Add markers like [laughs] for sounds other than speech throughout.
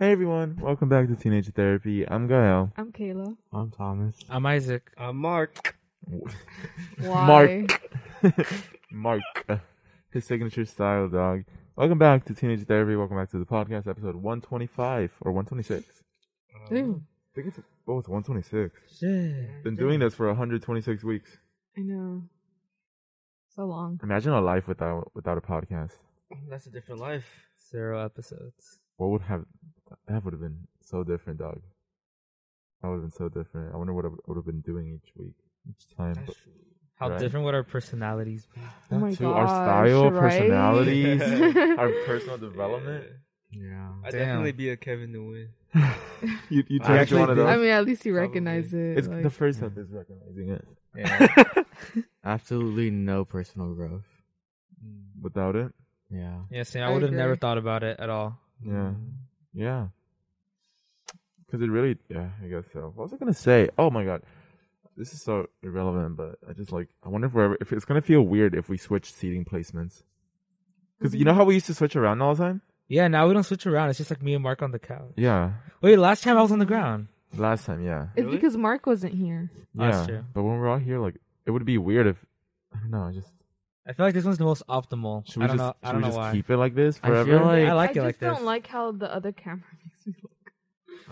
Hey everyone, welcome back to Teenager Therapy. I'm Gael. I'm Kayla. I'm Thomas. I'm Isaac. I'm Mark. [laughs] Why? Mark. [laughs] Mark. His signature style, dog. Welcome back to Teenager Therapy. Welcome back to the podcast, episode 125 or 126. Ooh, I think it's oh, it's 126. Shit. Been doing this for 126 weeks. I know. So long. Imagine a life without without a podcast. That's a different life. Zero episodes. What would have that would have been so different, dog. That would have been so different. I wonder what I would have been doing each week, each time. But. How Right. different would our personalities be? Oh my too, our style, right? personalities, [laughs] our personal development. Yeah. I'd Damn. definitely be a Kevin Nguyen. [laughs] you you [laughs] I actually one of those. I mean, at least you Probably. recognize it. it's like- the first step is recognizing it. Yeah. Absolutely no personal growth. Without it, Yeah. yeah, see, I I would have never thought about it at all. yeah, mm. Yeah. Because it really, yeah, I guess so. What was I gonna say? Oh my god, this is so irrelevant. But I just like, I wonder if we're ever, if it's gonna feel weird if we switch seating placements. Because you know how we used to switch around all the time. Yeah, now we don't switch around. It's just like me and Mark on the couch. Yeah, Wait, last time I was on the ground. last time, yeah, It's Really? because Mark wasn't here. yeah. That's true. But when we're all here, like, it would be weird if I don't know. I just I feel like this one's the most optimal. should we I don't just know. I should don't we know just why. keep it like this I feel forever? like- I like I it just like don't like how the other camera [laughs] makes me look.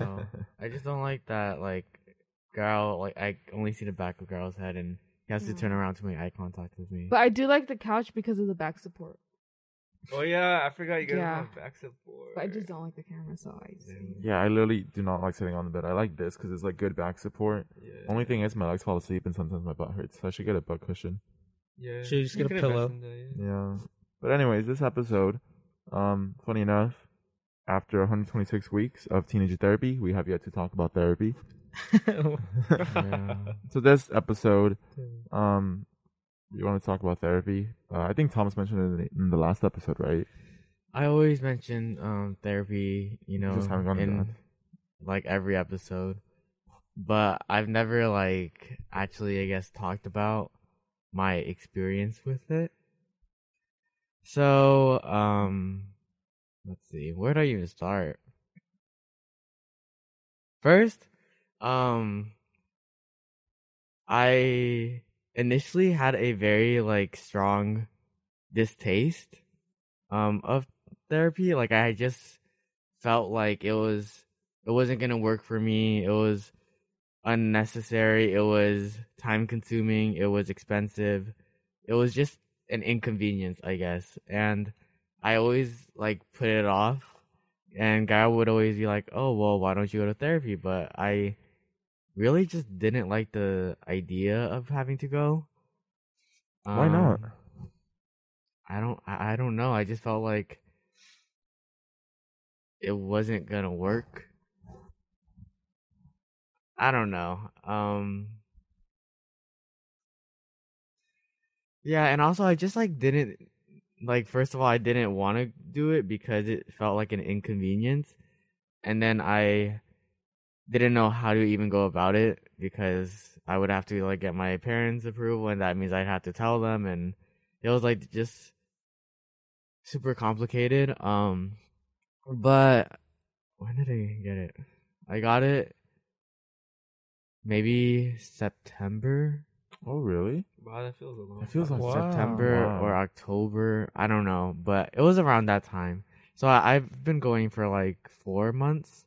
Oh, [laughs] I just don't like that. Like, girl, like I only see the back of girl's head, and he has to mm. turn around to make eye contact with me. But I do like the couch because of the back support. Oh yeah, I forgot you guys Yeah. have back support. But I just don't like the camera, so I just. yeah, I literally do not like sitting on the bed. I like this because it's like good back support. Yeah. Only thing is, my legs fall asleep and sometimes my butt hurts. So I should get a butt cushion. Yeah. Should you just get a pillow? in that, yeah. Yeah. But anyways, this episode, um, funny enough, after 126 weeks of teenage therapy, we have yet to talk about therapy. [laughs] yeah. So this episode, um, we want to talk about therapy. Uh, I think Thomas mentioned it in the, in the last episode, right? I always mention um therapy, you know, Just haven't gone in like every episode, but I've never like actually, I guess, talked about my experience with it. So, um, let's see, where do I even start? First, um, I initially had a very like strong distaste um of therapy like i just felt like it was it wasn't to work for me it was unnecessary it was time consuming it was expensive it was just an inconvenience i guess and i always like put it off and guy would always be like oh well why don't you go to therapy but i really just didn't like the idea of having to go Why not? Um, I don't I, I don't know. I just felt like it wasn't gonna work. I don't know. Um Yeah, and also I just like didn't like first of all I didn't want to do it because it felt like an inconvenience. And then I didn't know how to even go about it because I would have to like get my parents' approval and that means I'd have to tell them and it was like just super complicated. Um, but when did I get it? I got it maybe September, Oh, really? Wow, that feels a long. It feels like Wow. September Wow. or October. I don't know, but it was around that time. So I, I've been going for like four months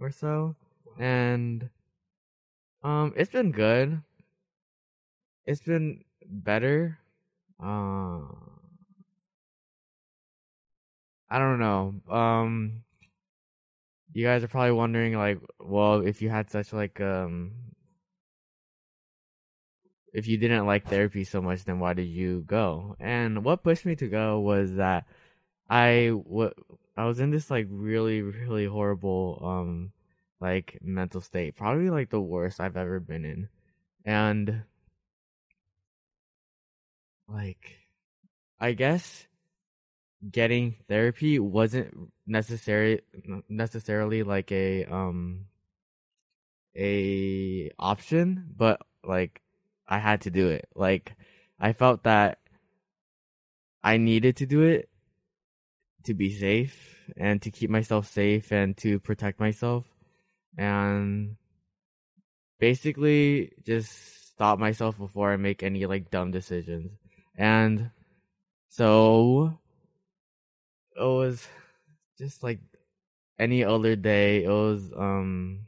or so, and um, it's been good. It's been better. Uh, I don't know. Um, you guys are probably wondering, like, well, if you had such like um, if you didn't like therapy so much, then why did you go? And what pushed me to go was that I I was in this like really really horrible um like mental state, probably like the worst I've ever been in, and like I guess getting therapy wasn't necessary necessarily like a um a option, but like I had to do it. Like I felt that I needed to do it to be safe and to keep myself safe and to protect myself and basically just stop myself before I make any like dumb decisions. And so it was just like any other day. It was um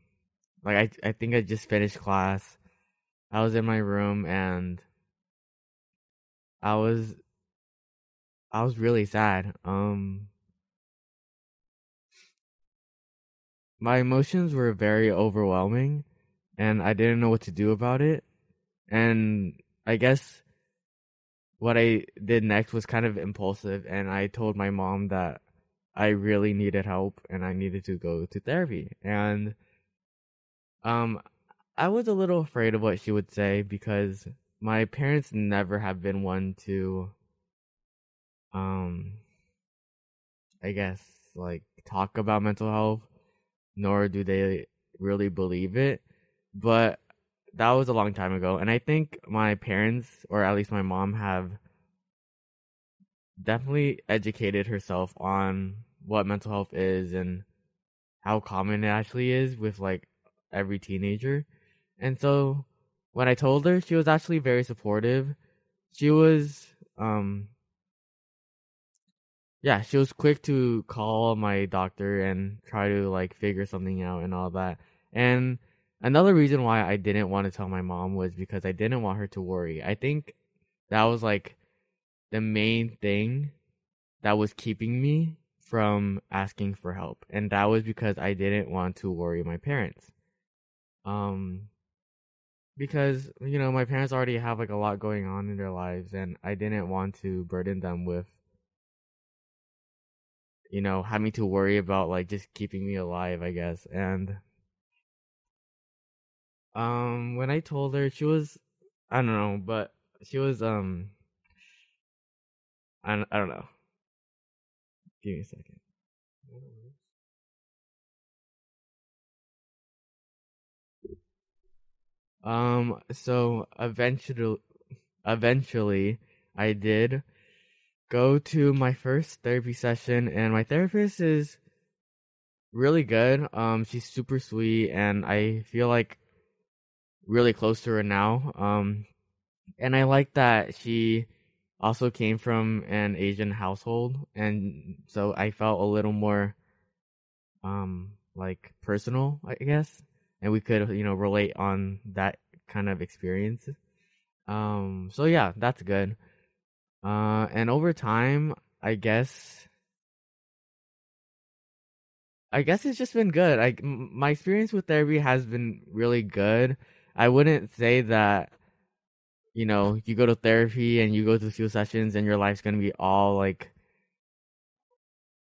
like I I think I just finished class. I was in my room and I was I was really sad. Um my emotions were very overwhelming and I didn't know what to do about it. And I guess what I did next was kind of impulsive and I told my mom that I really needed help and I needed to go to therapy. And um I was a little afraid of what she would say because my parents never have been one to um I guess like talk about mental health nor do they really believe it. But that was a long time ago and I think my parents or at least my mom have definitely educated herself on what mental health is and how common it actually is with like every teenager. And so when I told her, she was actually very supportive. She was um yeah, she was quick to call my doctor and try to like figure something out and all that. And another reason why I didn't want to tell my mom was because I didn't want her to worry. I think that was like the main thing that was keeping me from asking for help. And that was because I didn't want to worry my parents. Um because you know, my parents already have like a lot going on in their lives and I didn't want to burden them with you know, having to worry about like just keeping me alive, I guess. And um when I told her she was I don't know, but she was um I I don't know. Give me a second. Um so eventually eventually I did go to my first therapy session and my therapist is really good. Um she's super sweet and I feel like really close to her now. Um and I like that she also came from an Asian household and so I felt a little more um like personal, I guess. And we could, you know, relate on that kind of experience. Um so yeah, that's good. Uh and over time, I guess I guess it's just been good. M- my experience with therapy has been really good. I wouldn't say that you know, you go to therapy and you go to a few sessions and your life's gonna be all like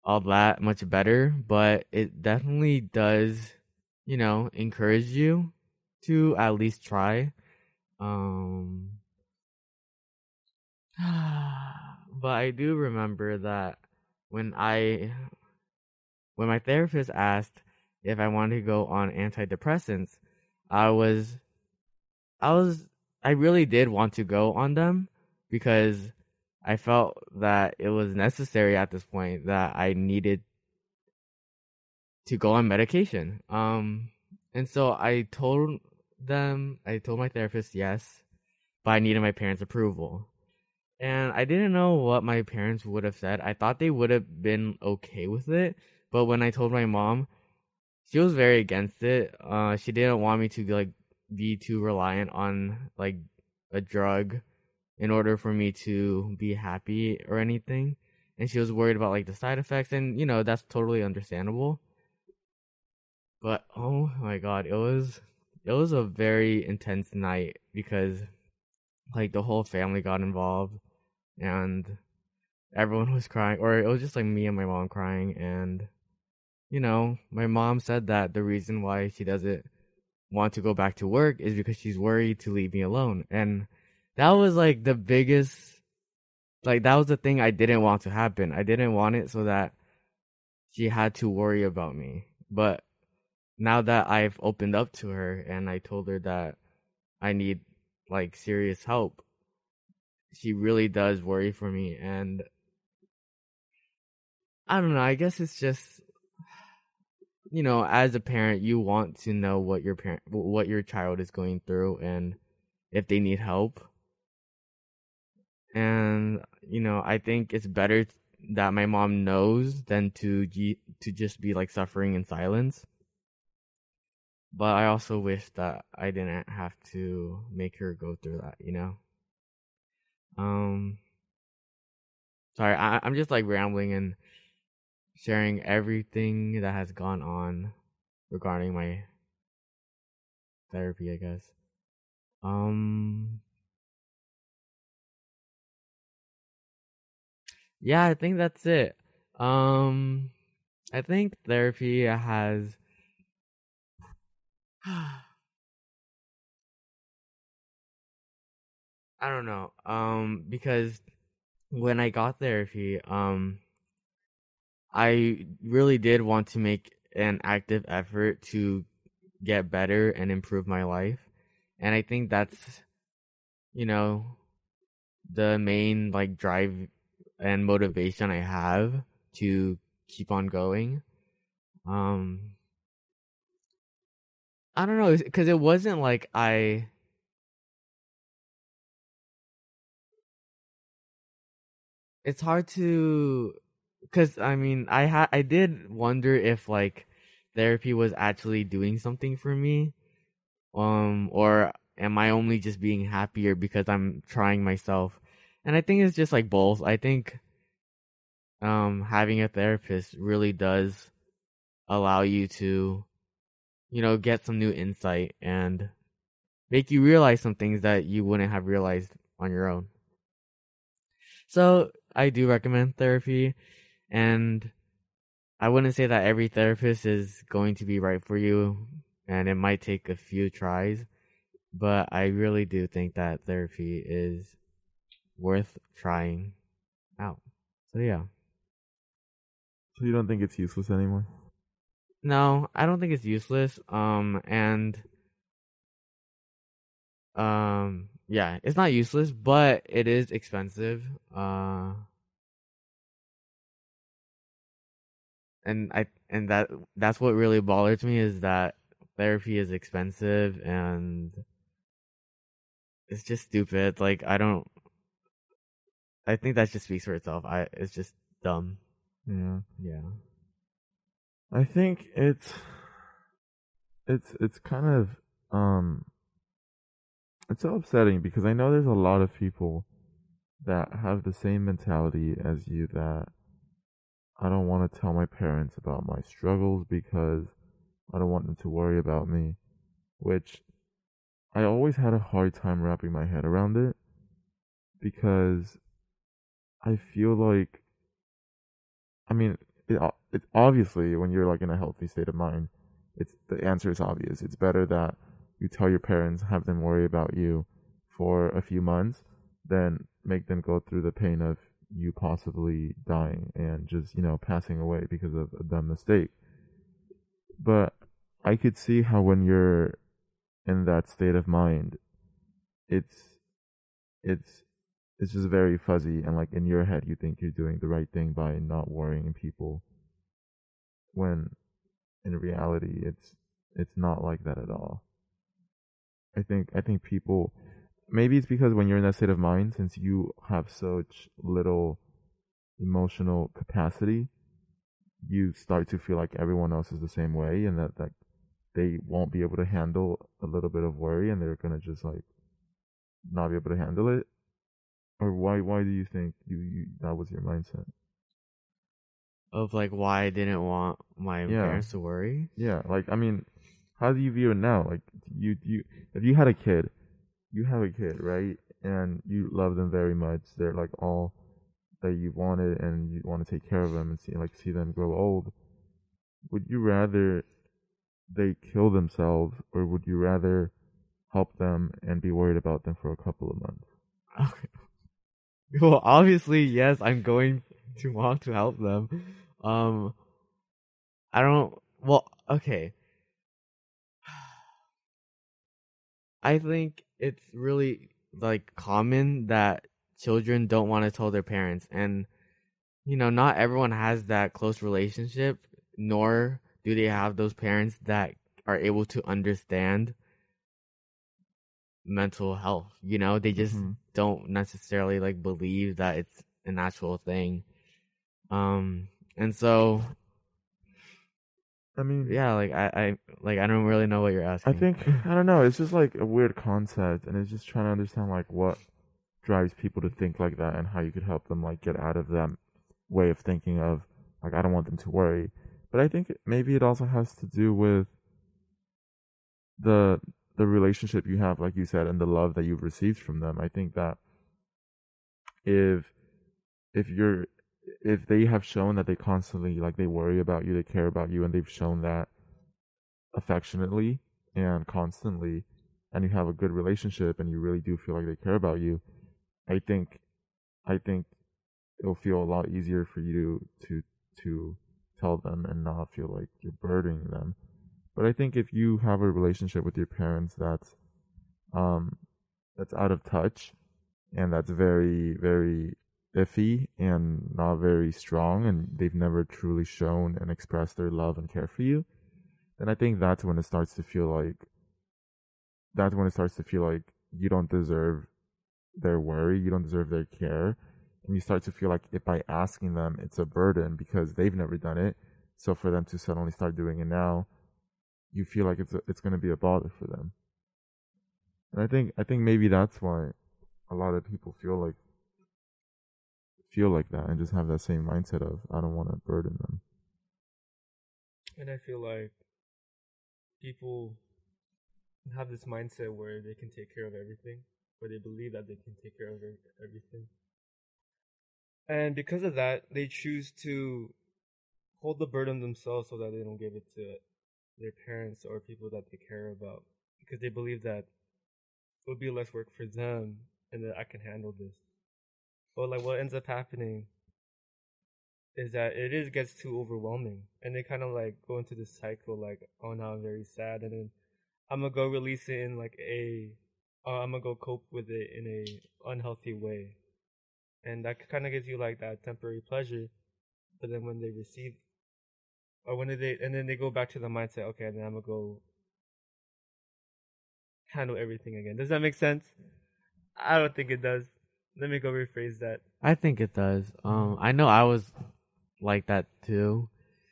all that much better, but it definitely does, you know, encourage you to at least try. Um [sighs] but I do remember that when I when my therapist asked if I wanted to go on antidepressants, I was I was I really did want to go on them because I felt that it was necessary at this point that I needed to go on medication. Um and so I told them I told my therapist yes, but I needed my parents' approval. And I didn't know what my parents would have said. I thought they would have been okay with it, but when I told my mom, she was very against it. Uh she didn't want me to like be too reliant on like a drug in order for me to be happy or anything. And she was worried about like the side effects and you know, that's totally understandable. But oh my god, it was it was a very intense night because like the whole family got involved and everyone was crying or it was just like me and my mom crying and you know, my mom said that the reason why she doesn't want to go back to work is because she's worried to leave me alone. And that was like the biggest like that was the thing I didn't want to happen. I didn't want it so that she had to worry about me. But now that I've opened up to her and I told her that I need like serious help, she really does worry for me and I don't know. I guess it's just you know, as a parent, you want to know what your parent what your child is going through and if they need help. And you know, I think it's better that my mom knows than to to just be like suffering in silence. But I also wish that I didn't have to make her go through that, you know. Um sorry, I I'm just like rambling and sharing everything that has gone on regarding my therapy, I guess. Um Yeah, I think that's it. Um I think therapy has [sighs] I don't know. Um because when I got therapy, um I really did want to make an active effort to get better and improve my life. And I think that's you know the main like drive and motivation I have to keep on going. Um I don't know cuz it wasn't like I It's hard to cuz I mean, I had I did wonder if like therapy was actually doing something for me. Um or am I only just being happier because I'm trying myself? And I think it's just like both. I think um having a therapist really does allow you to you know get some new insight and make you realize some things that you wouldn't have realized on your own. So, I do recommend therapy and I wouldn't say that every therapist is going to be right for you and it might take a few tries, but I really do think that therapy is worth trying out. So yeah. So you don't think it's useless anymore? No, I don't think it's useless. Um and um yeah, it's not useless, but it is expensive. Uh and I and that that's what really bothers me is that therapy is expensive and it's just stupid. Like I don't I think that just speaks for itself. I it's just dumb. Yeah. Yeah. I think it's it's it's kind of um it's so upsetting because I know there's a lot of people that have the same mentality as you that I don't want to tell my parents about my struggles because I don't want them to worry about me, which I always had a hard time wrapping my head around it because I feel like I mean it, it's obviously when you're like in a healthy state of mind, it's the answer is obvious. It's better that you tell your parents, have them worry about you for a few months, than make them go through the pain of you possibly dying and just you know passing away because of a dumb mistake. But I could see how when you're in that state of mind, it's it's it's just very fuzzy and like in your head you think you're doing the right thing by not worrying people when in reality it's it's not like that at all. I think i think people maybe it's because when you're in that state of mind since you have such little emotional capacity you start to feel like everyone else is the same way and that like they won't be able to handle a little bit of worry and they're gonna just like not be able to handle it or why why do you think you, you that was your mindset Of like why I didn't want my Yeah. parents to worry. yeah like i mean how do you view it now like you you if you had a kid you have a kid right and you love them very much they're like all that you wanted and you want to take care of them and see like see them grow old would you rather they kill themselves or would you rather help them and be worried about them for a couple of months [laughs] Okay. [laughs] Well, obviously, yes, I'm going to want to help them. Um, I don't. Well, okay. [sighs] I think it's really like common that children don't want to tell their parents, and you know, not everyone has that close relationship, nor do they have those parents that are able to understand mental health. You know, they just Mhm. don't necessarily like believe that it's an actual thing. Um, and so I mean, yeah, like I, I like I don't really know what you're asking. I think I don't know. It's just like a weird concept, and it's just trying to understand like what drives people to think like that, and how you could help them like get out of that way of thinking of like I don't want them to worry. But I think maybe it also has to do with the the relationship you have, like you said, and the love that you've received from them. I think that if if you're if they have shown that they constantly like they worry about you, they care about you, and they've shown that affectionately and constantly, and you have a good relationship, and you really do feel like they care about you, I think, I think it'll feel a lot easier for you to to tell them and not feel like you're burdening them. But I think if you have a relationship with your parents that's um that's out of touch and that's very very iffy and not very strong and they've never truly shown and expressed their love and care for you, then I think that's when it starts to feel like that's when it starts to feel like you don't deserve their worry, you don't deserve their care. And you start to feel like if by asking them it's a burden because they've never done it. So for them to suddenly start doing it now, you feel like it's a, it's going to be a bother for them. And I think I think maybe that's why a lot of people feel like feel like that and just have that same mindset of I don't want to burden them. And I feel like people have this mindset where they can take care of everything, where they believe that they can take care of everything. And because of that, they choose to hold the burden themselves so that they don't give it to their parents or people that they care about because they believe that it would be less work for them and that I can handle this. But like what ends up happening is that it is gets too overwhelming and they kind of like go into this cycle like oh now i'm very sad and then i'm gonna go release it in like a uh, i'm gonna go cope with it in a unhealthy way and that kind of gives you like that temporary pleasure but then when they receive or when they and then they go back to the mindset okay then i'm gonna go handle everything again does that make sense i don't think it does let me go rephrase that I think it does. Um, I know I was like that too,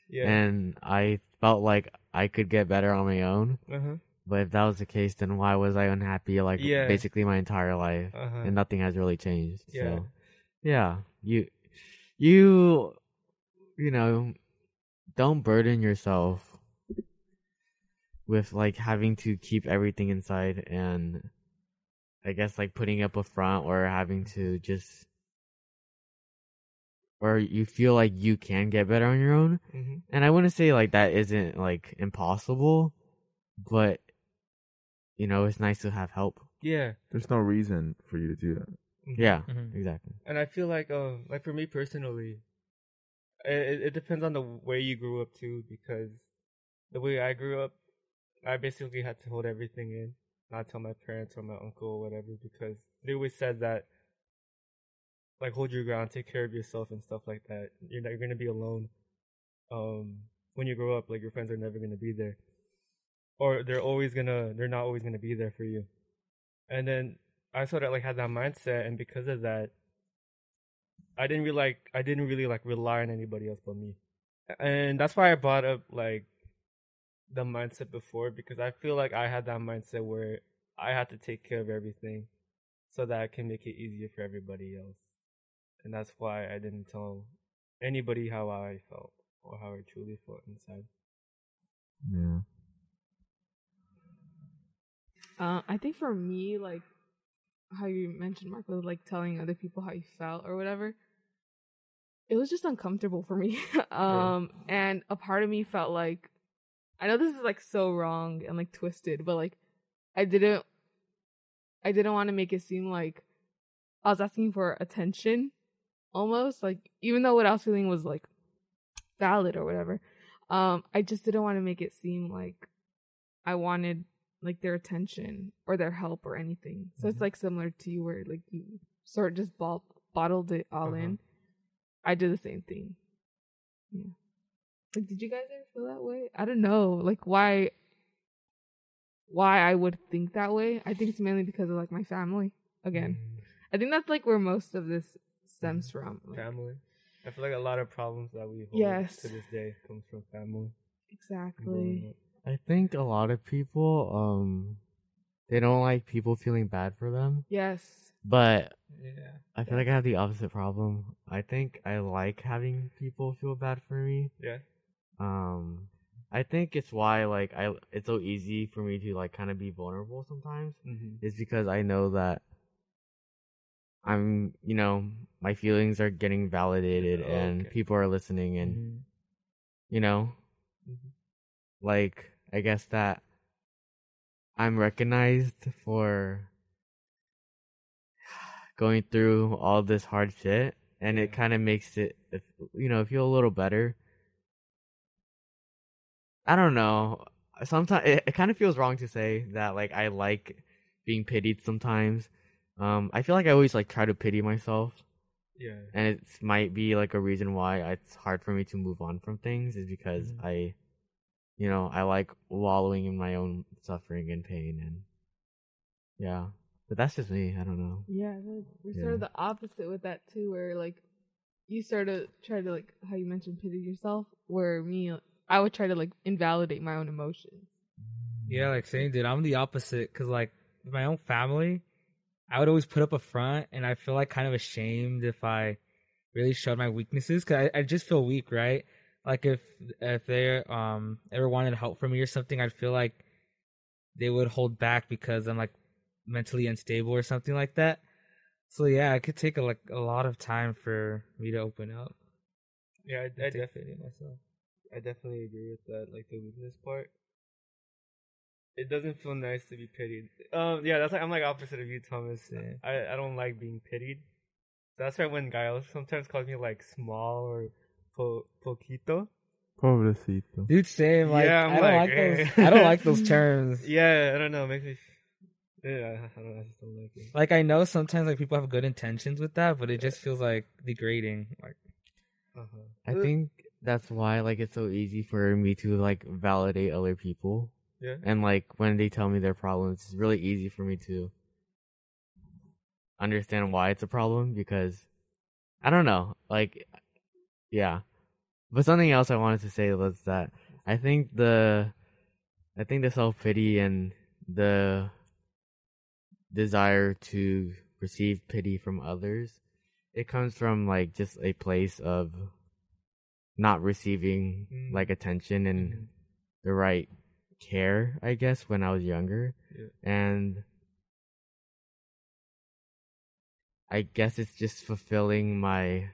yeah and I felt like I could get better on my own. uh-huh But if that was the case, then why was I unhappy like Yeah. basically my entire life, uh-huh and nothing has really changed? Yeah. So, yeah, you, you, you know, don't burden yourself with like having to keep everything inside and I guess like putting up a front or having to just or you feel like you can get better on your own. hmm And I wouldn't say like that isn't like impossible, but you know, it's nice to have help. yeah There's no reason for you to do that. Mhm. Yeah, Mhm. exactly. And I feel like, uh, like for me personally, it, it depends on the way you grew up too. Because the way I grew up, I basically had to hold everything in, not tell my parents or my uncle or whatever, because they always said that, like, hold your ground, take care of yourself and stuff like that. You're not, you're gonna be alone. Um, when you grow up, like your friends are never gonna be there, or they're always gonna, they're not always gonna be there for you. And then I sort of like had that mindset, and because of that, I didn't really like I didn't really like rely on anybody else but me, and that's why I brought up like the mindset before because I feel like I had that mindset where I had to take care of everything so that I can make it easier for everybody else, and that's why I didn't tell anybody how I felt or how I truly felt inside. Yeah. Uh, I think for me, like how you mentioned, Mark, was like telling other people how you felt or whatever. It was just uncomfortable for me. [laughs] um, and a part of me felt like, I know this is like so wrong and like twisted, but like, I didn't, I didn't want to make it seem like I was asking for attention, almost like even though what I was feeling was like valid or whatever. Um, I just didn't want to make it seem like I wanted like their attention or their help or anything. So it's Mhm. like similar to you where like you sort of just ball- bottled it all Uh-huh. in. I did the same thing. Yeah. Like, did you guys ever feel that way? I don't know. Like, why? Why I would think that way? I think it's mainly because of like my family. Again, Mm, I think that's like where most of this stems from. Like, family. I feel like a lot of problems that we hold Yes. to this day comes from family. Exactly. I think a lot of people, um, they don't like people feeling bad for them. Yes. But Yeah. I feel like I have the opposite problem. I think I like having people feel bad for me. Yeah. Um, I think it's why like I it's so easy for me to like kind of be vulnerable sometimes. Mm-hmm. Is because I know that I'm, you know, my feelings are getting validated Oh, and okay. people are listening and Mhm. you know, Mhm. like I guess that I'm recognized for going through all this hard shit and it kind of makes it you know feel a little better. I don't know. Sometimes it, it kind of feels wrong to say that like i like being pitied sometimes. Um i feel like i always like try to pity myself Yeah. and it might be like a reason why it's hard for me to move on from things is because Mhm. I, you know, I like wallowing in my own suffering and pain and yeah, but that's just me. I don't know. Yeah, like, we're sort of the opposite with that too, where like you sort of try to like how you mentioned pity yourself, where me I would try to like invalidate my own emotions. Yeah, like same dude. I'm the opposite because like my own family, I would always put up a front, and I feel like kind of ashamed if I really showed my weaknesses because I, I just feel weak, right? Like if if they um ever wanted help from me or something, I'd feel like they would hold back because I'm like mentally unstable or something like that. So yeah, it could take a, like a lot of time for me to open up. Yeah, I, I definitely, myself. I definitely agree with that. Like the weakness part. It doesn't feel nice to be pitied. Um, yeah, that's like I'm like opposite of you, Thomas. Yeah. I I don't like being pitied. That's why when guys sometimes calls me like small or po- poquito. Pobrecito. Dude, same. Like Yeah, I'm I don't like, like, eh. those. I don't like those [laughs] terms. Yeah, I don't know. It makes me. F- Yeah, I don't know. I just don't like it. Like I know sometimes like people have good intentions with that, but it just feels like degrading. Like Uh-huh. I think that's why like it's so easy for me to like validate other people Yeah. and like when they tell me their problems, it's really easy for me to understand why it's a problem because I don't know, like yeah. But something else I wanted to say was that I think the I think the self pity and the desire to receive pity from others it comes from like just a place of not receiving Mm. like attention and Mhm. the right care, I guess, when I was younger. Yeah. And I guess it's just fulfilling my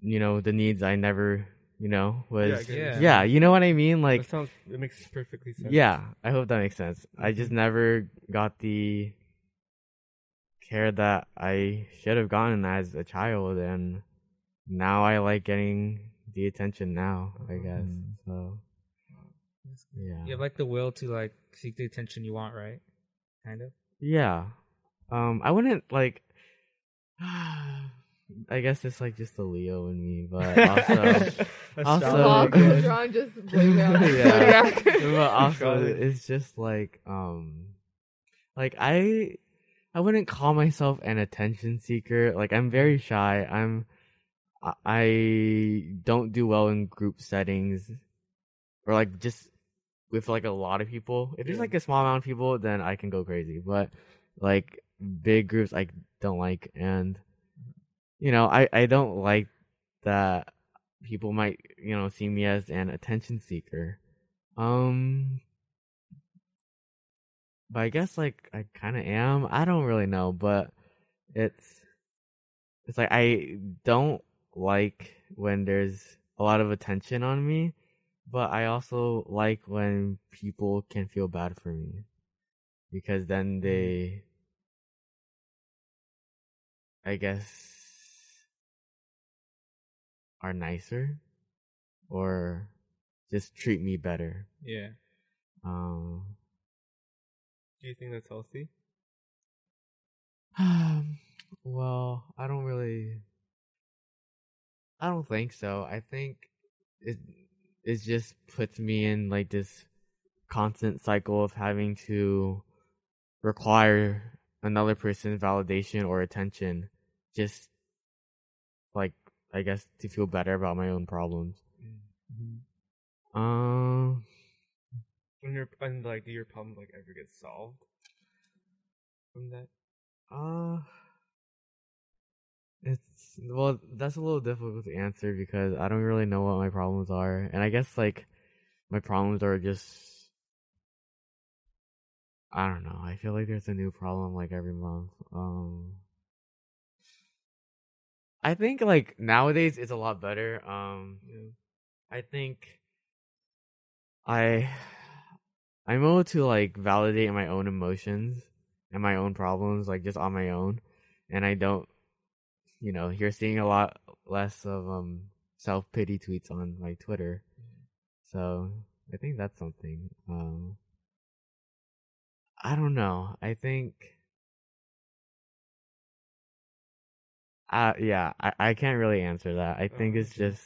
you know, the needs I never, you know, was Yeah, I get it. yeah, you know what I mean? Like, Like that sounds. It makes perfectly sense. yeah, I hope that makes sense. I just never got the care that I should have gotten as a child, and now I like getting the attention now. I guess Mhm. so. Yeah, you have like the will to like seek the attention you want, right? Kind of. yeah. Um, I wouldn't like. [sighs] I guess it's like just the Leo in me, but [laughs] also, Also- solid. Long good. John just blame [laughs] Yeah. But also it's just like um like i i wouldn't call myself an attention seeker. Like i'm very shy. I'm I- i don't do well in group settings or like just with like a lot of people. If there's like a small amount of people then i can go crazy. But like big groups i don't like. And you know i i don't like that people might you know see me as an attention seeker. Um but i guess like i kind of am. I don't really know but it's it's like i don't like when there's a lot of attention on me but i also like when people can feel bad for me because then they i guess are nicer or just treat me better Yeah. um Do you think that's healthy? Um, Well, I don't really. I don't think so. I think it it just puts me in like this constant cycle of having to require another person's validation or attention, just like I guess to feel better about my own problems. Um, When your and like, do your problem like ever get solved from that? Uh it's well that's a little difficult to answer because I don't really know what my problems are. And I guess like my problems are just I don't know. I feel like there's a new problem like every month. Um I think like nowadays it's a lot better. Um I think I I'm able to like validate my own emotions and my own problems like just on my own and I don't you know, you're seeing a lot less of um self pity tweets on like Twitter. So I think that's something. Um I don't know. I think uh yeah, I, I can't really answer that. I think it's just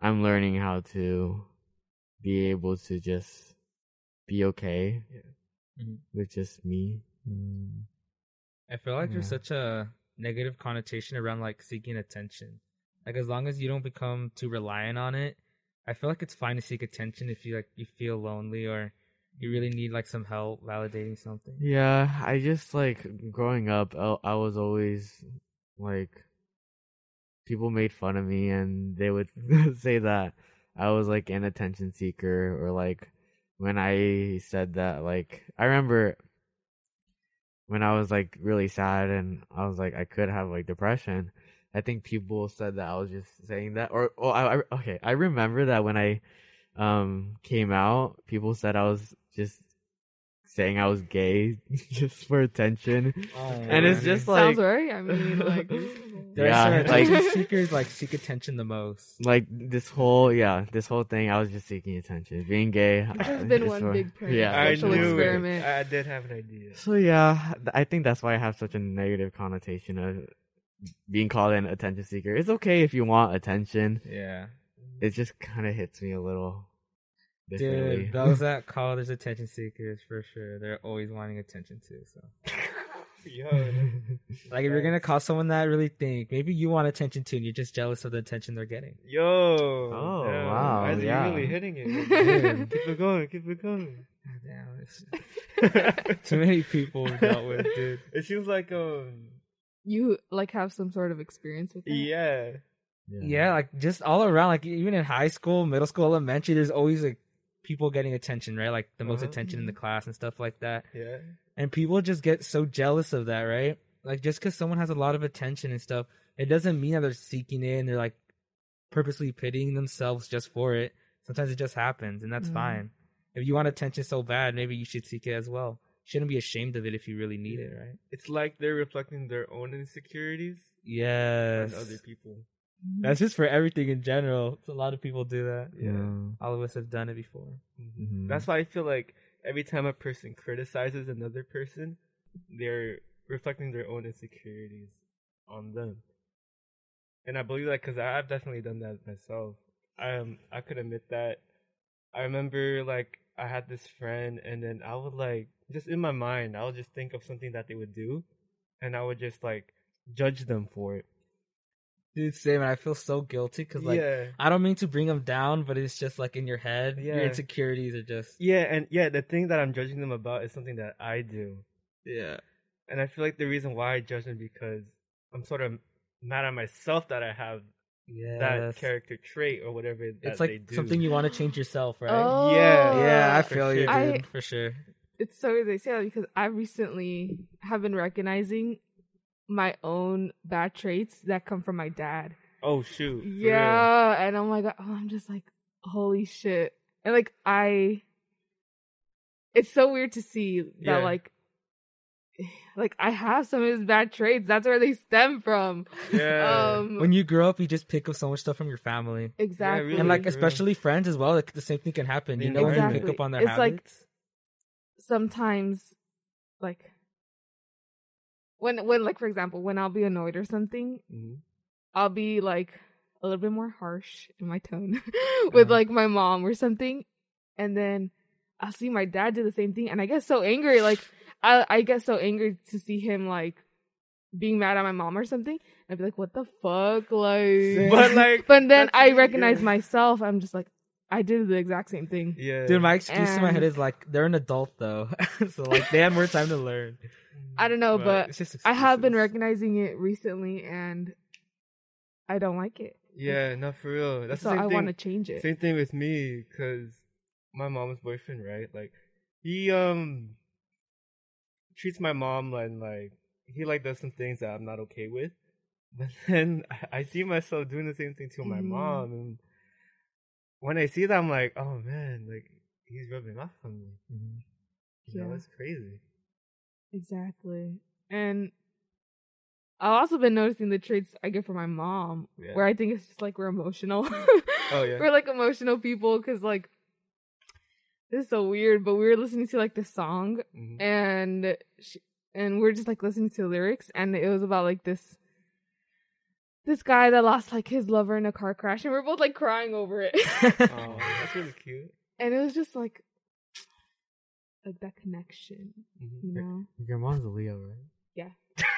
I'm learning how to be able to just be okay Yeah. Mhm. with just me. Mm. I feel like there's such a negative connotation around like seeking attention. Like as long as you don't become too reliant on it, I feel like it's fine to seek attention if you like you feel lonely or you really need like some help validating something. Yeah, I just like growing up, I, I was always like people made fun of me and they would [laughs] say that I was like an attention seeker or like when I said that like I remember when I was like really sad and I was like I could have like depression. I think people said that I was just saying that or oh I, I okay, I remember that when I um came out, people said I was just saying I was gay [laughs] just for attention. And it's just like Sounds right. I mean, like, [laughs] There Yeah, certain like- attention seekers like seek attention the most. like this whole yeah, this whole thing I was just seeking attention. Being gay It's uh, been one for- big prank. [laughs] Yeah. I Social knew experiment. it. I did have an idea. So yeah, I think that's why I have such a negative connotation of being called an attention seeker. It's okay if you want attention. Yeah. It just kind of hits me a little differently. Dude, those that call there's attention seekers for sure. They're always wanting attention too. So, [laughs] Yo, [laughs] like, if you're gonna call someone that, really think maybe you want attention too, and you're just jealous of the attention they're getting. yo. Oh, damn, wow, Guys, yeah. you're really hitting it. [laughs] Keep it going. Keep it going. Damn, it's too many people we've dealt with, dude. It seems like um, you like have some sort of experience with that. yeah. Yeah, like just all around, like even in high school, middle school, elementary, there's always like people getting attention, right? Like the most Uh-huh. attention in the class and stuff like that. Yeah. And people just get so jealous of that, right? Like just because someone has a lot of attention and stuff, it doesn't mean that they're seeking it and they're like purposely pitying themselves just for it. Sometimes it just happens, and that's Mhm. fine. If you want attention so bad, maybe you should seek it as well. You shouldn't be ashamed of it if you really need it, right? It's like they're reflecting their own insecurities Yes. on other people. That's just for everything in general. A lot of people do that. Yeah. All of us have done it before. Mhm. That's why I feel like every time a person criticizes another person, they're reflecting their own insecurities on them. And I believe that because I've definitely done that myself. I um I could admit that. I remember like I had this friend, and then I would like just in my mind, I would just think of something that they would do, and I would just like judge them for it. Dude, same. And I feel so guilty because, like, yeah, I don't mean to bring them down, but it's just like in your head. Your Yeah. insecurities are just. yeah, and yeah, the thing that I'm judging them about is something that I do. Yeah. And I feel like the reason why I judge them because I'm sort of mad at myself that I have Yeah. that character trait or whatever. That It's they like do. something you want to change yourself, right? Oh, Yeah. yeah, I for feel you, dude. I- for sure. it's so weird they say that because I recently have been recognizing my own bad traits that come from my dad. Oh shoot! for real. Yeah, and I'm like, oh, I'm just like, holy shit, and like I, it's so weird to see that Yeah. like, [sighs] like I have some of his bad traits. That's where they stem from. Yeah. Um, When you grow up, you just pick up so much stuff from your family. exactly, really. and like for real. especially friends as well, like the same thing can happen. You The know, when you pick up on their It's like- sometimes, like, when when like for example when I'll be annoyed or something, Mhm. I'll be like a little bit more harsh in my tone [laughs] with Uh-huh. like my mom or something, and then I'll see my dad do the same thing, and I get so angry. Like I I get so angry to see him like being mad at my mom or something. I'd be like, what the fuck, like. But like, [laughs] But then I recognize myself. I'm just like, I did the exact same thing. Yeah, Dude, my excuse in my head is like they're an adult though, [laughs] so like they have more time to learn. I don't know, but it's just I have been recognizing it recently, and I don't like it. yeah, not for real. That's so the same I want to change it. Same thing with me, cause my mom's boyfriend, right? Like, he um treats my mom and like he like does some things that I'm not okay with, [laughs] but then I, I see myself doing the same thing to my Mhm. mom, and when I see that, I'm like, oh man, like he's rubbing off on me. You know, Yeah. it's crazy. Exactly. And I've also been noticing the traits I get from my mom, Yeah. where I think it's just like we're emotional. Oh, yeah. [laughs] we're like emotional people because like this is so weird. But we were listening to like this song, Mhm. and she, and we're just like listening to the lyrics, and it was about like this this guy that lost like his lover in a car crash, and we're both like crying over it. [laughs] [laughs] Oh, that's really cute. and it was just like like that connection, Mhm. you know? Your mom's a Leo, right? Yeah.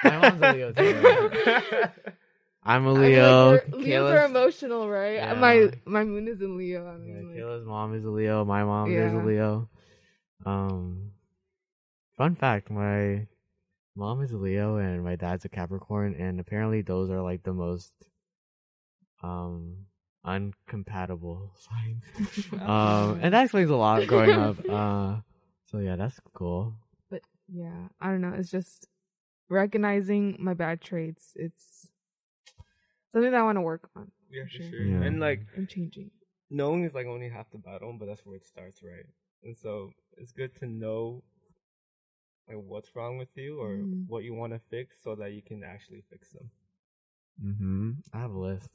My mom's a Leo too. [laughs] I'm a Leo. like, we're- Leos are emotional, right? Yeah. My my moon is in Leo. I yeah, mean, like, Kayla's mom is a Leo. My mom is a Leo. Um, fun fact: my mom is a Leo and my dad's a Capricorn, and apparently those are like the most um uncompatible [laughs] signs. um, and that explains a lot growing up. [laughs] Uh, so yeah, that's cool. but yeah, I don't know. It's just recognizing my bad traits. It's something that I want to work on Yeah, for Sure. sure. Yeah. And like I'm changing. knowing is like only half the battle, but that's where it starts, right? And so it's good to know like what's wrong with you or Mhm. what you want to fix so that you can actually fix them. Mm-hmm. I have a list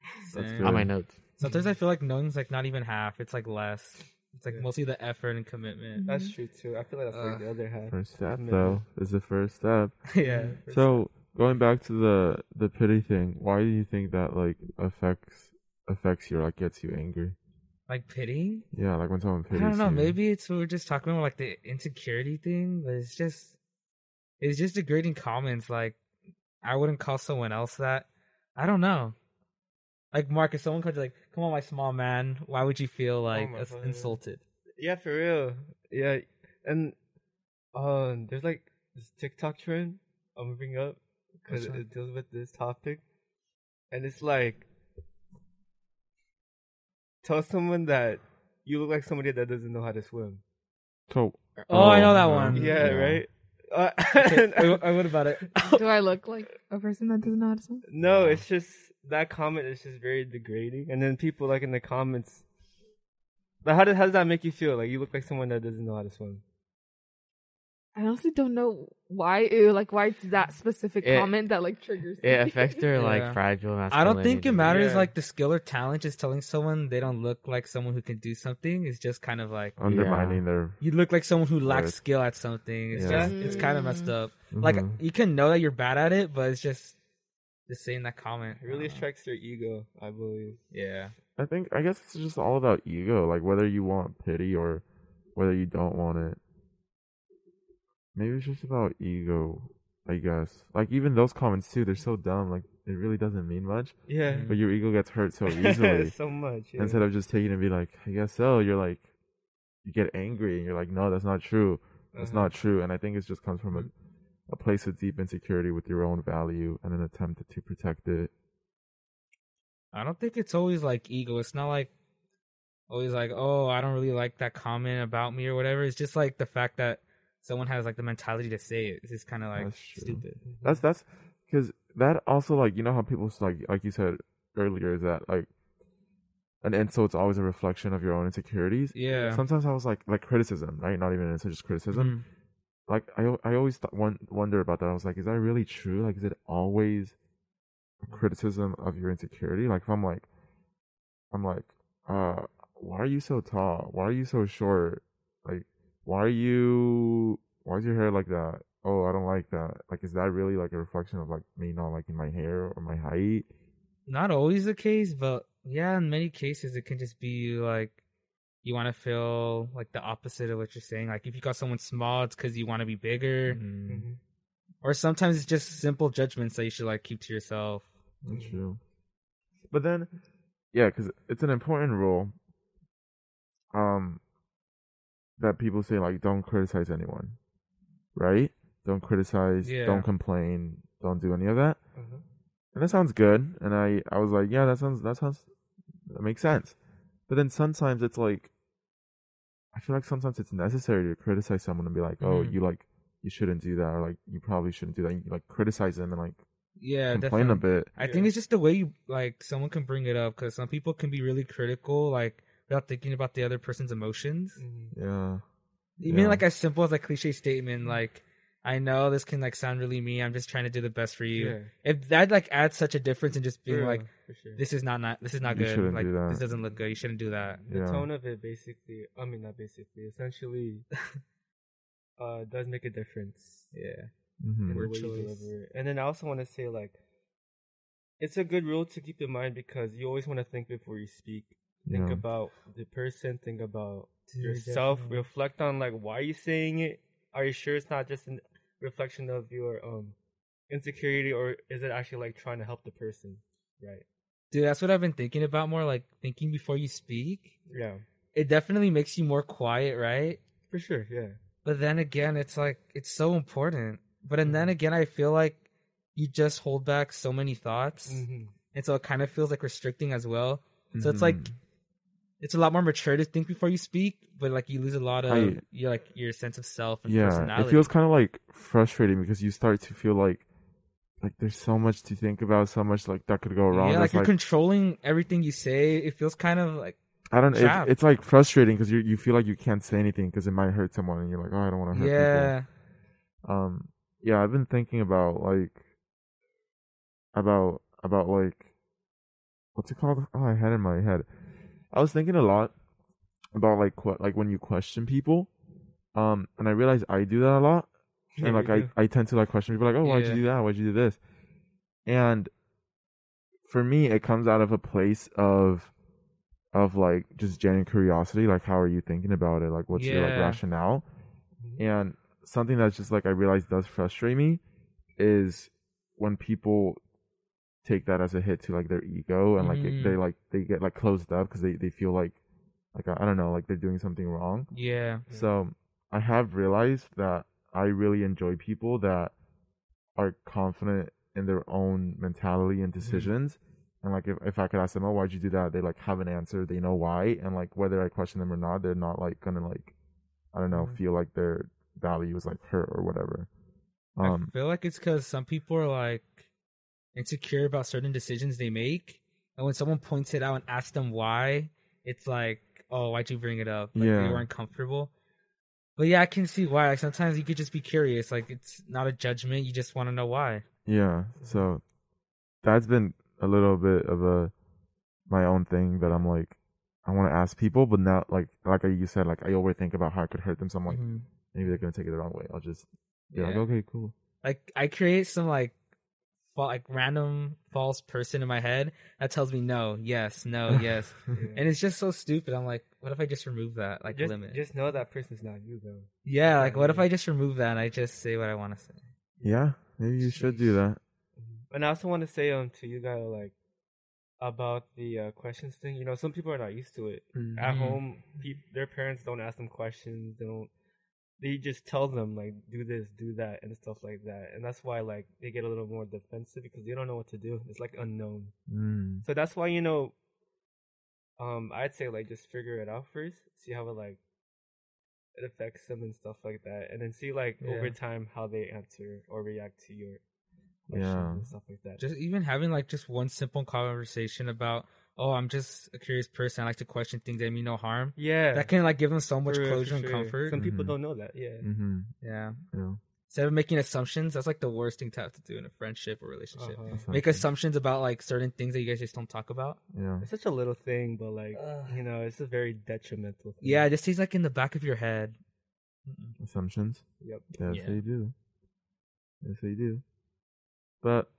[sighs] That's good. on my notes. Sometimes I feel like knowing's like not even half; it's like less. It's like Yeah. mostly the effort and commitment. That's Mhm. true too. I feel like that's like Uh, the other half. First step Commitment. though is the first step. [laughs] yeah. So going back to the the pity thing, why do you think that like affects affects you or like gets you angry? Like pitying. Yeah, like when someone I don't know. you. Maybe it's we we're just talking about like the insecurity thing, but it's just it's just degrading comments. Like I wouldn't call someone else that. I don't know. Like Mark, if someone comes like, "Come on, my small man," why would you feel like my as- God. insulted? Yeah, for real. Yeah, and um, there's like this TikTok trend I'm gonna bring up because it deals with this topic, and it's like tell someone that you look like somebody that doesn't know how to swim. So Oh, I know that one. Yeah, Yeah. right. [laughs] Uh, Okay, and wait, [laughs] wait, what about it? [laughs] Do I look like a person that doesn't know how to swim? no, it's just that comment is just very degrading, and then people like in the comments. Like, how does how does that make you feel? Like you look like someone that doesn't know how to swim. I honestly don't know why. Ew, like why it's that specific It- comment that like triggers. It me. affects their Yeah. like fragile. I don't think it matters Yeah. like the skill or talent. Just telling someone they don't look like someone who can do something is just kind of like undermining their you look like someone who lacks Right. skill at something. It's Yeah. just it's kind of messed up. Like Mhm. you can know that you're bad at it, but it's just just saying that comment. It really I don't know. strikes their ego, I believe. Yeah. I think I guess it's just all about ego, like whether you want pity or whether you don't want it. Maybe it's just about ego, I guess. Like even those comments too, they're so dumb. Like it really doesn't mean much, Yeah. but your ego gets hurt so [laughs] easily. so much. Yeah. Instead of just taking it and be like, I guess so, you're like, you get angry and you're like, no, that's not true. That's Uh-huh. not true. And I think it just comes from a, a place of deep insecurity with your own value and an attempt to protect it. I don't think it's always like ego. It's not like always like, oh, I don't really like that comment about me or whatever. It's just like the fact that someone has like the mentality to say it. It's just kind of like That's stupid. That's that's because that also like you know how people like like you said earlier is that like an insult's always a reflection of your own insecurities. Yeah. Sometimes I was like like criticism, right? Not even insult, just criticism. Mhm. Like I I always th- one, wonder about that. I was like, is that really true? Like, is it always a criticism of your insecurity? Like, if I'm like, I'm like, uh, why are you so tall? Why are you so short? Like, why are you? Why is your hair like that? oh, I don't like that. Like, is that really like a reflection of like me not liking my hair or my height? Not always the case, but yeah, in many cases it can just be like you want to feel like the opposite of what you're saying. Like if you got someone small, it's because you want to be bigger, Mm, Mhm. or sometimes it's just simple judgments that you should like keep to yourself. That's true. But then, yeah, because it's an important rule. Um, that people say like, don't criticize anyone, right? Don't criticize. Yeah. Don't complain. Don't do any of that. Uh-huh. And that sounds good. And I, I was like, yeah, that sounds, that sounds, that makes sense. But then sometimes it's like, I feel like sometimes it's necessary to criticize someone and be like, oh, Mhm. you like, you shouldn't do that, or like, you probably shouldn't do that. You like criticize them and like Yeah, complain definitely. a bit. I Yeah. think it's just the way you like someone can bring it up because some people can be really critical, like without thinking about the other person's emotions. Mhm. Yeah. Even Yeah. like as simple as a cliche statement, like I know this can like sound really mean. I'm just trying to do the best for you. Yeah. If that like adds such a difference in just being For like, sure. this is not not this is not You good. Like do this doesn't look good. You shouldn't do that. the Yeah. tone of it basically i mean not basically essentially [laughs] uh does make a difference Yeah. hmm in the way you deliver it. and then i also want to say like it's a good rule to keep in mind because you always want to think before you speak think Yeah. about the person think about Dude, yourself definitely. reflect on like why are you saying it are you sure it's not just a reflection of your um insecurity or is it actually like trying to help the person right Dude, that's what I've been thinking about more. Like thinking before you speak. yeah It definitely makes you more quiet, right? for sure yeah But then again, it's like it's so important. But and Mm-hmm. then again, I feel like you just hold back so many thoughts, hmm and so it kind of feels like restricting as well. So it's like Mhm. It's a lot more mature to think before you speak, but like you lose a lot of your like your sense of self and yeah, personality. it feels kind of like frustrating because you start to feel like like there's so much to think about, so much like that could go wrong. yeah, like It's you're like, controlling everything you say. It feels kind of like I don't know. It's, it's like frustrating because you you feel like you can't say anything because it might hurt someone, and you're like, oh, I don't want to hurt yeah, people. Um, yeah, I've been thinking about like about about like what's it called? Oh, I had it in my head. I was thinking a lot about like what like when you question people, um, and I realized I do that a lot. and like I, I tend to like question people like, oh, why'd Yeah. you do that? Why'd you do this? And for me, it comes out of a place of of like just genuine curiosity. Like, how are you thinking about it? Like, what's your like Yeah. rationale? And something that's just like I realize does frustrate me is when people take that as a hit to like their ego and like it, Mhm. they like they get like closed up because they they feel like like I don't know like they're doing something wrong. yeah. So I have realized that I really enjoy people that are confident in their own mentality and decisions. And like if, if I could ask them, oh, why'd you do that? They like have an answer. They know why. And like whether I question them or not, they're not like gonna like I don't know Mhm. feel like their value is like hurt or whatever. Um, I feel like it's because some people are like insecure about certain decisions they make, and when someone points it out and asks them why, it's like, oh, why'd you bring it up? Like, Yeah. you weren't comfortable. But yeah, I can see why. Like sometimes you could just be curious. Like it's not a judgment. You just want to know why. yeah. So that's been a little bit of a my own thing that I'm like I want to ask people, but now like like you said, like I overthink about how I could hurt them. So I'm like Mhm. maybe they're gonna take it the wrong way. I'll just be like, Yeah. okay, cool. Like I create some like like random false person in my head that tells me no, yes, no, [laughs] yes, and it's just so stupid. I'm like, what if I just remove that like just, limit? just know that person's not you though. yeah, like what if I just remove that and I just say what I want to say? Yeah, maybe you should do that. And I also want to say um to you guys like about the uh, questions thing. You know, some people are not used to it. At Mhm. home, peop- their parents don't ask them questions. They don't. They just tell them like do this, do that, and stuff like that. And that's why like they get a little more defensive because they don't know what to do. It's like unknown. Mm. So that's why you know. Um, I'd say like just figure it out first. See how it like it affects them and stuff like that, and then see like over time how they answer or react to your Yeah. and stuff like that. just even having like just one simple conversation about oh i'm just a curious person i like to question things that mean no harm yeah, that can like give them so much For real, for closure and comfort Some people Mhm. don't know that. Yeah. Mm-hmm. yeah Yeah. instead of making assumptions that's like the worst thing to have to do in a friendship or relationship Uh-huh. Make assumptions about like certain things that you guys just don't talk about. Yeah. It's such a little thing, but like Ugh. you know, it's a very detrimental. Thing. yeah it just stays like in the back of your head Mm-mm. Assumptions. Yep. Yes, Yeah. they do. Yes, they do. But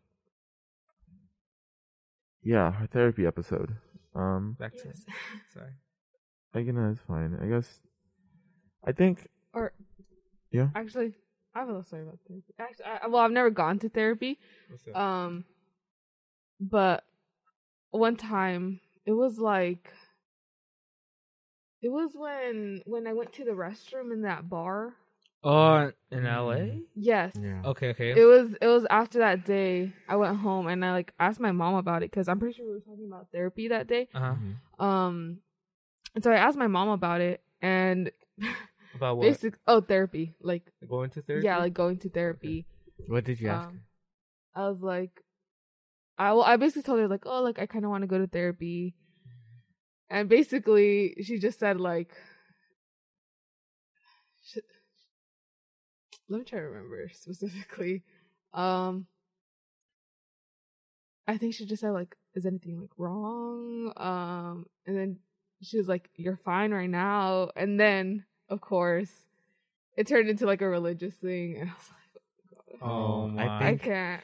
yeah, our therapy episode. Um, Back to Yes. [laughs] sorry. I guess it's fine. I guess. I think. Or Yeah. actually, I have a little story about therapy. Actually, I, well, I've never gone to therapy. What's up? Um, but one time it was like it was when when I went to the restroom in that bar. Oh, in LA. Yes. Yeah. Okay, okay. It was it was after that day I went home and I like asked my mom about it because I'm pretty sure we were talking about therapy that day. Uh huh. Mhm. Um, and so I asked my mom about it and About [laughs] what? basic oh therapy like Going to therapy? yeah like going to therapy. What did you ask? Um, I was like, I well, I basically told her like, oh, like I kind of want to go to therapy, and basically she just said like, sh- let me try to remember [laughs] specifically. Um, I think she just said like, is anything like wrong? Um, and then she was like, you're fine right now, and then of course, it turned into like a religious thing, and I was like, oh, Oh I my. I think- can't.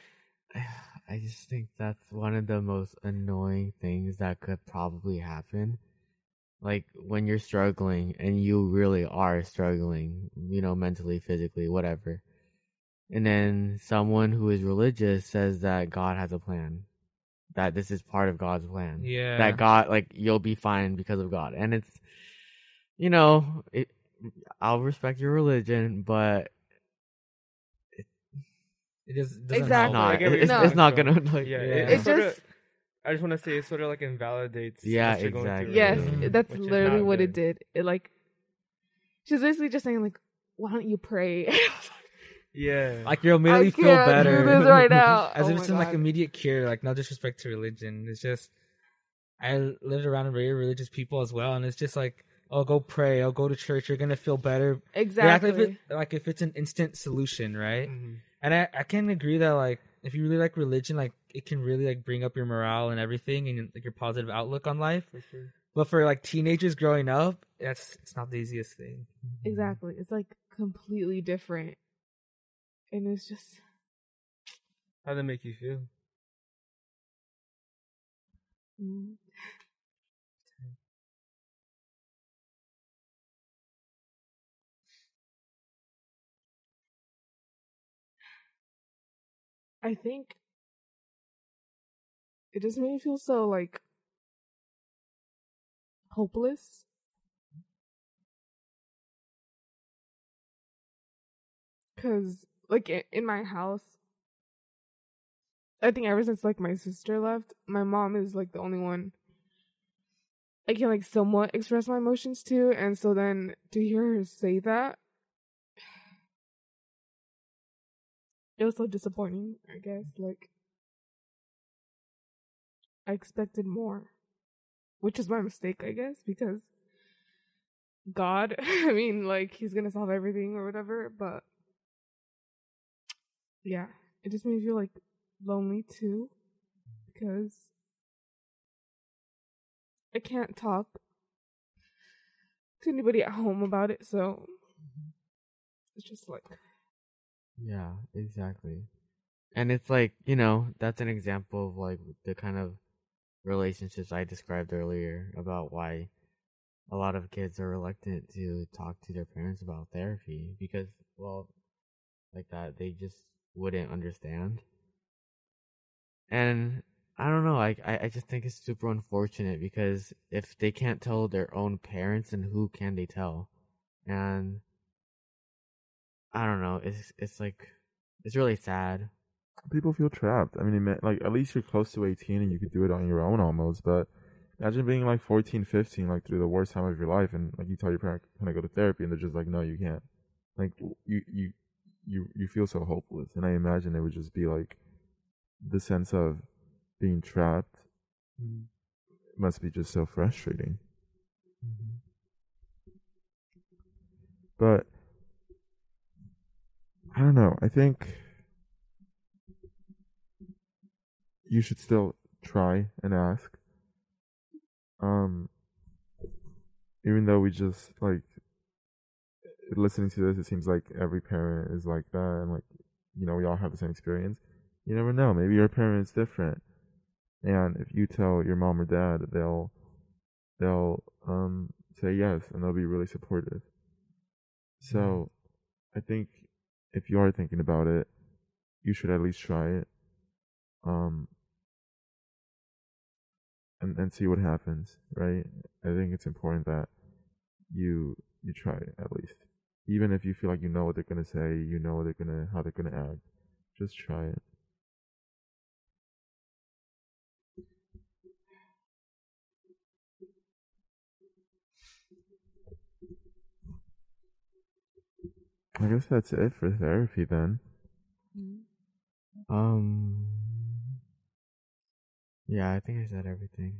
[sighs] I just think that's one of the most annoying things that could probably happen. Like when you're struggling and you really are struggling, you know, mentally, physically, whatever. And then someone who is religious says that God has a plan. That this is part of God's plan. Yeah. That God, like, you'll be fine because of God. And it's, you know, it, I'll respect your religion, but It just doesn't Exactly. help. no, I it's, you're it's not gonna, [laughs] like, Yeah, Yeah. It, It it's just- I just want to say it sort of like invalidates. Yeah, what you're going through exactly. Yes, right now, that's which literally not what it did. It like she's was basically just saying like, "Why don't you pray?" [laughs] Yeah. Like you'll immediately feel can't do better. this right [laughs] now. [laughs] As Oh if my it's in like immediate cure. Like no disrespect to religion. It's just I lived around very religious people as well, and it's just like, oh, go pray, oh, go to church. You're gonna feel better. Exactly. like if, it, like if it's an instant solution, right? Mhm. And I, I can agree that like if you really like religion, like it can really like bring up your morale and everything and like your positive outlook on life. For sure. But for like teenagers growing up, that's it's not the easiest thing. exactly. It's like completely different, and it's just How'd that make you feel? mm. I think it just made me feel so like hopeless. Cause like i- in my house, I think ever since like my sister left, my mom is like the only one I can like somewhat express my emotions to, and so then to hear her say that, [sighs] it was so disappointing. I guess like I expected more, which is my mistake, I guess, because God, [laughs] I mean, like He's gonna solve everything or whatever, but yeah, it just made me feel like lonely too, because I can't talk to anybody at home about it, so mm-hmm. it's just like Yeah, exactly. And it's like, you know, that's an example of like the kind of relationships I described earlier about why a lot of kids are reluctant to talk to their parents about therapy because, well, like that, they just wouldn't understand. And I don't know, I, I I just think it's super unfortunate because if they can't tell their own parents, then who can they tell? And I don't know. It's it's like it's really sad. People feel trapped. I mean, like at least you're close to 18 and you could do it on your own almost. But imagine being like 14, 15, like through the worst time of your life, and like you tell your parent, "Can I go to therapy?" and they're just like, "No, you can't." Like you you you you feel so hopeless, and I imagine it would just be like the sense of being trapped mm-hmm. must be just so frustrating. Mm-hmm. But I don't know. I think you should still try and ask. Um, even though we just like listening to this, it seems like every parent is like that, and like you know we all have the same experience. You never know. Maybe your parent's different, and if you tell your mom or dad, they'll they'll um say yes and they'll be really supportive. So, I think if you are thinking about it, you should at least try it. Um, and and see what happens, right? I think it's important that you you try at least. Even if you feel like you know what they're gonna say, you know what they're gonna how they're gonna act, just try it. I guess that's it for therapy then. Mhm. Um. Yeah, I think I said everything.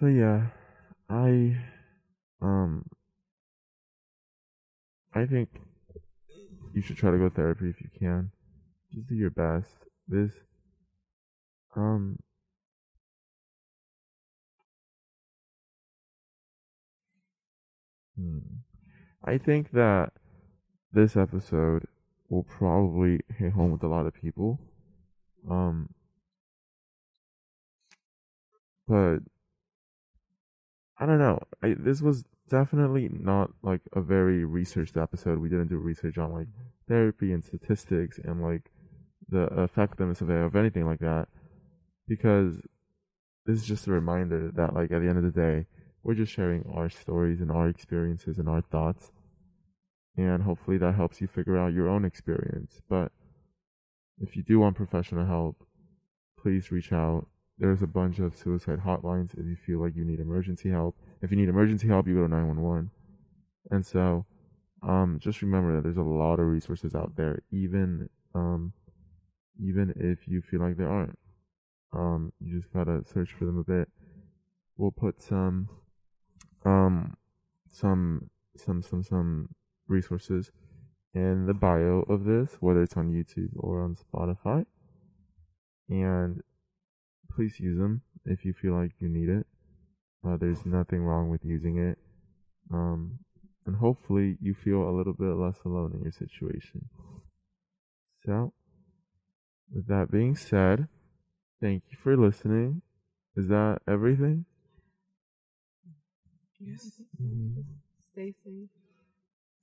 So yeah, I um I think you should try to go therapy if you can. Just do your best. This um hmm. I think that this episode will probably hit home with a lot of people. Um but I don't know. I, this was definitely not like a very researched episode. We didn't do research on like therapy and statistics and like the effectiveness of of anything like that, because this is just a reminder that like at the end of the day, we're just sharing our stories and our experiences and our thoughts, and hopefully that helps you figure out your own experience. But if you do want professional help, please reach out there's a bunch of suicide hotlines if you feel like you need emergency help. If you need emergency help, you go to 911. And so, um, just remember that there's a lot of resources out there, even, um, even if you feel like there aren't. Um, you just gotta search for them a bit. We'll put some, um, some, some, some, some resources in the bio of this, whether it's on YouTube or on Spotify. And please use them if you feel like you need it. Uh, there's nothing wrong with using it. Um, and hopefully you feel a little bit less alone in your situation. So, with that being said, thank you for listening. Is that everything? Yes. Mhm. Stay safe.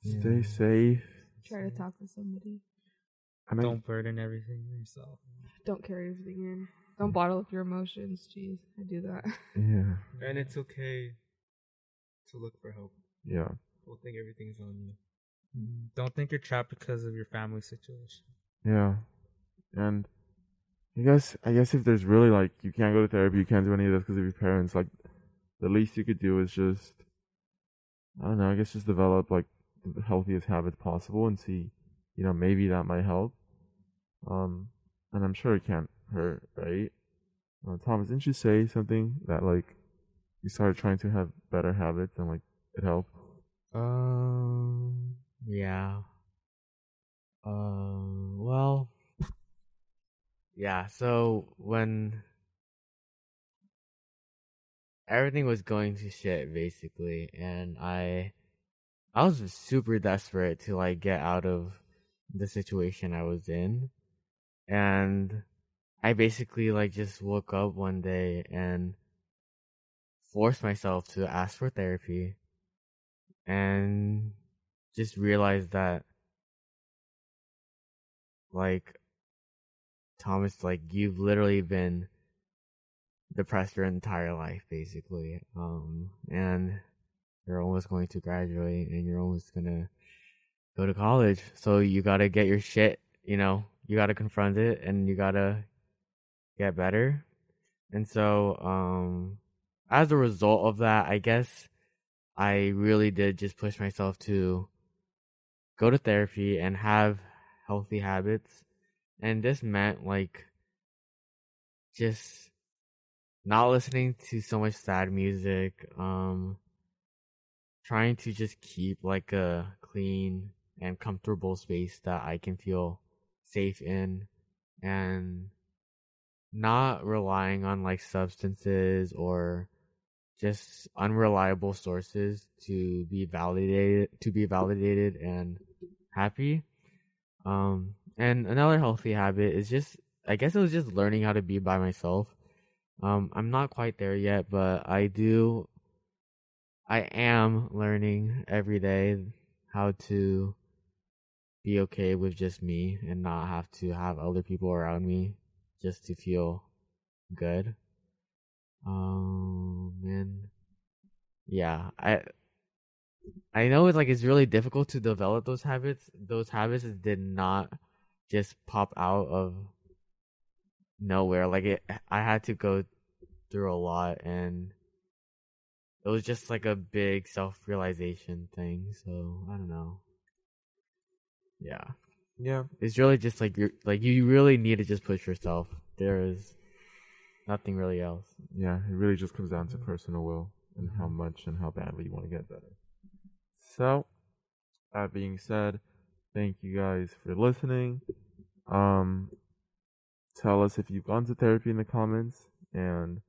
Stay safe. Try to talk to somebody. And I- Don't burden everything yourself. Don't carry everything in. Don't bottle up your emotions. Jeez, I do that. [laughs] yeah, And it's okay to look for help. yeah, Don't think everything's on you. Mm, Don't think you're trapped because of your family situation. yeah. And I guess, I guess if there's really like you can't go to therapy, you can't do any of this because of your parents. Like, the least you could do is just, I don't know. I guess just develop like the healthiest habits possible and see, you know, maybe that might help. Um, and I'm sure it can't hurt, right? Uh, Thomas, didn't you say something that like you started trying to have better habits and like it helped? Um. Yeah. Um. Well. Yeah. So when everything was going to shit, basically, and I, I was super desperate to like get out of the situation I was in, and I basically like just woke up one day and forced myself to ask for therapy and just realized that like Thomas like you've literally been depressed your entire life basically um and you're almost going to graduate and you're almost going to go to college. So you got to get your shit you know you got to confront it and you got to get better and so um as a result of that I guess I really did just push myself to go to therapy and have healthy habits. And this meant like just not listening to so much sad music, um trying to just keep like a clean and comfortable space that I can feel safe in and not relying on like substances or just unreliable sources to be validated to be validated and happy Um, and another healthy habit is just, I guess it was just learning how to be by myself. Um, I'm not quite there yet, but I do, I am learning every day how to be okay with just me and not have to have other people around me just to feel good. Um, and yeah, I I know it's like it's really difficult to develop those habits. Those habits did not just pop out of nowhere. Like it, I had to go through a lot, and it was just like a big self realization thing. So I don't know. Yeah, Yeah. it's really just like you like you really need to just push yourself. There is nothing really else. Yeah. It really just comes down to personal will and how much and how badly you want to get better. So, that being said, thank you guys for listening. Um, tell us if you've gone to therapy in the comments and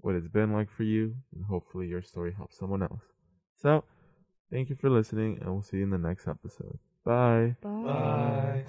what it's been like for you, and hopefully your story helps someone else. So, thank you for listening, and we'll see you in the next episode. Bye. Bye. Bye.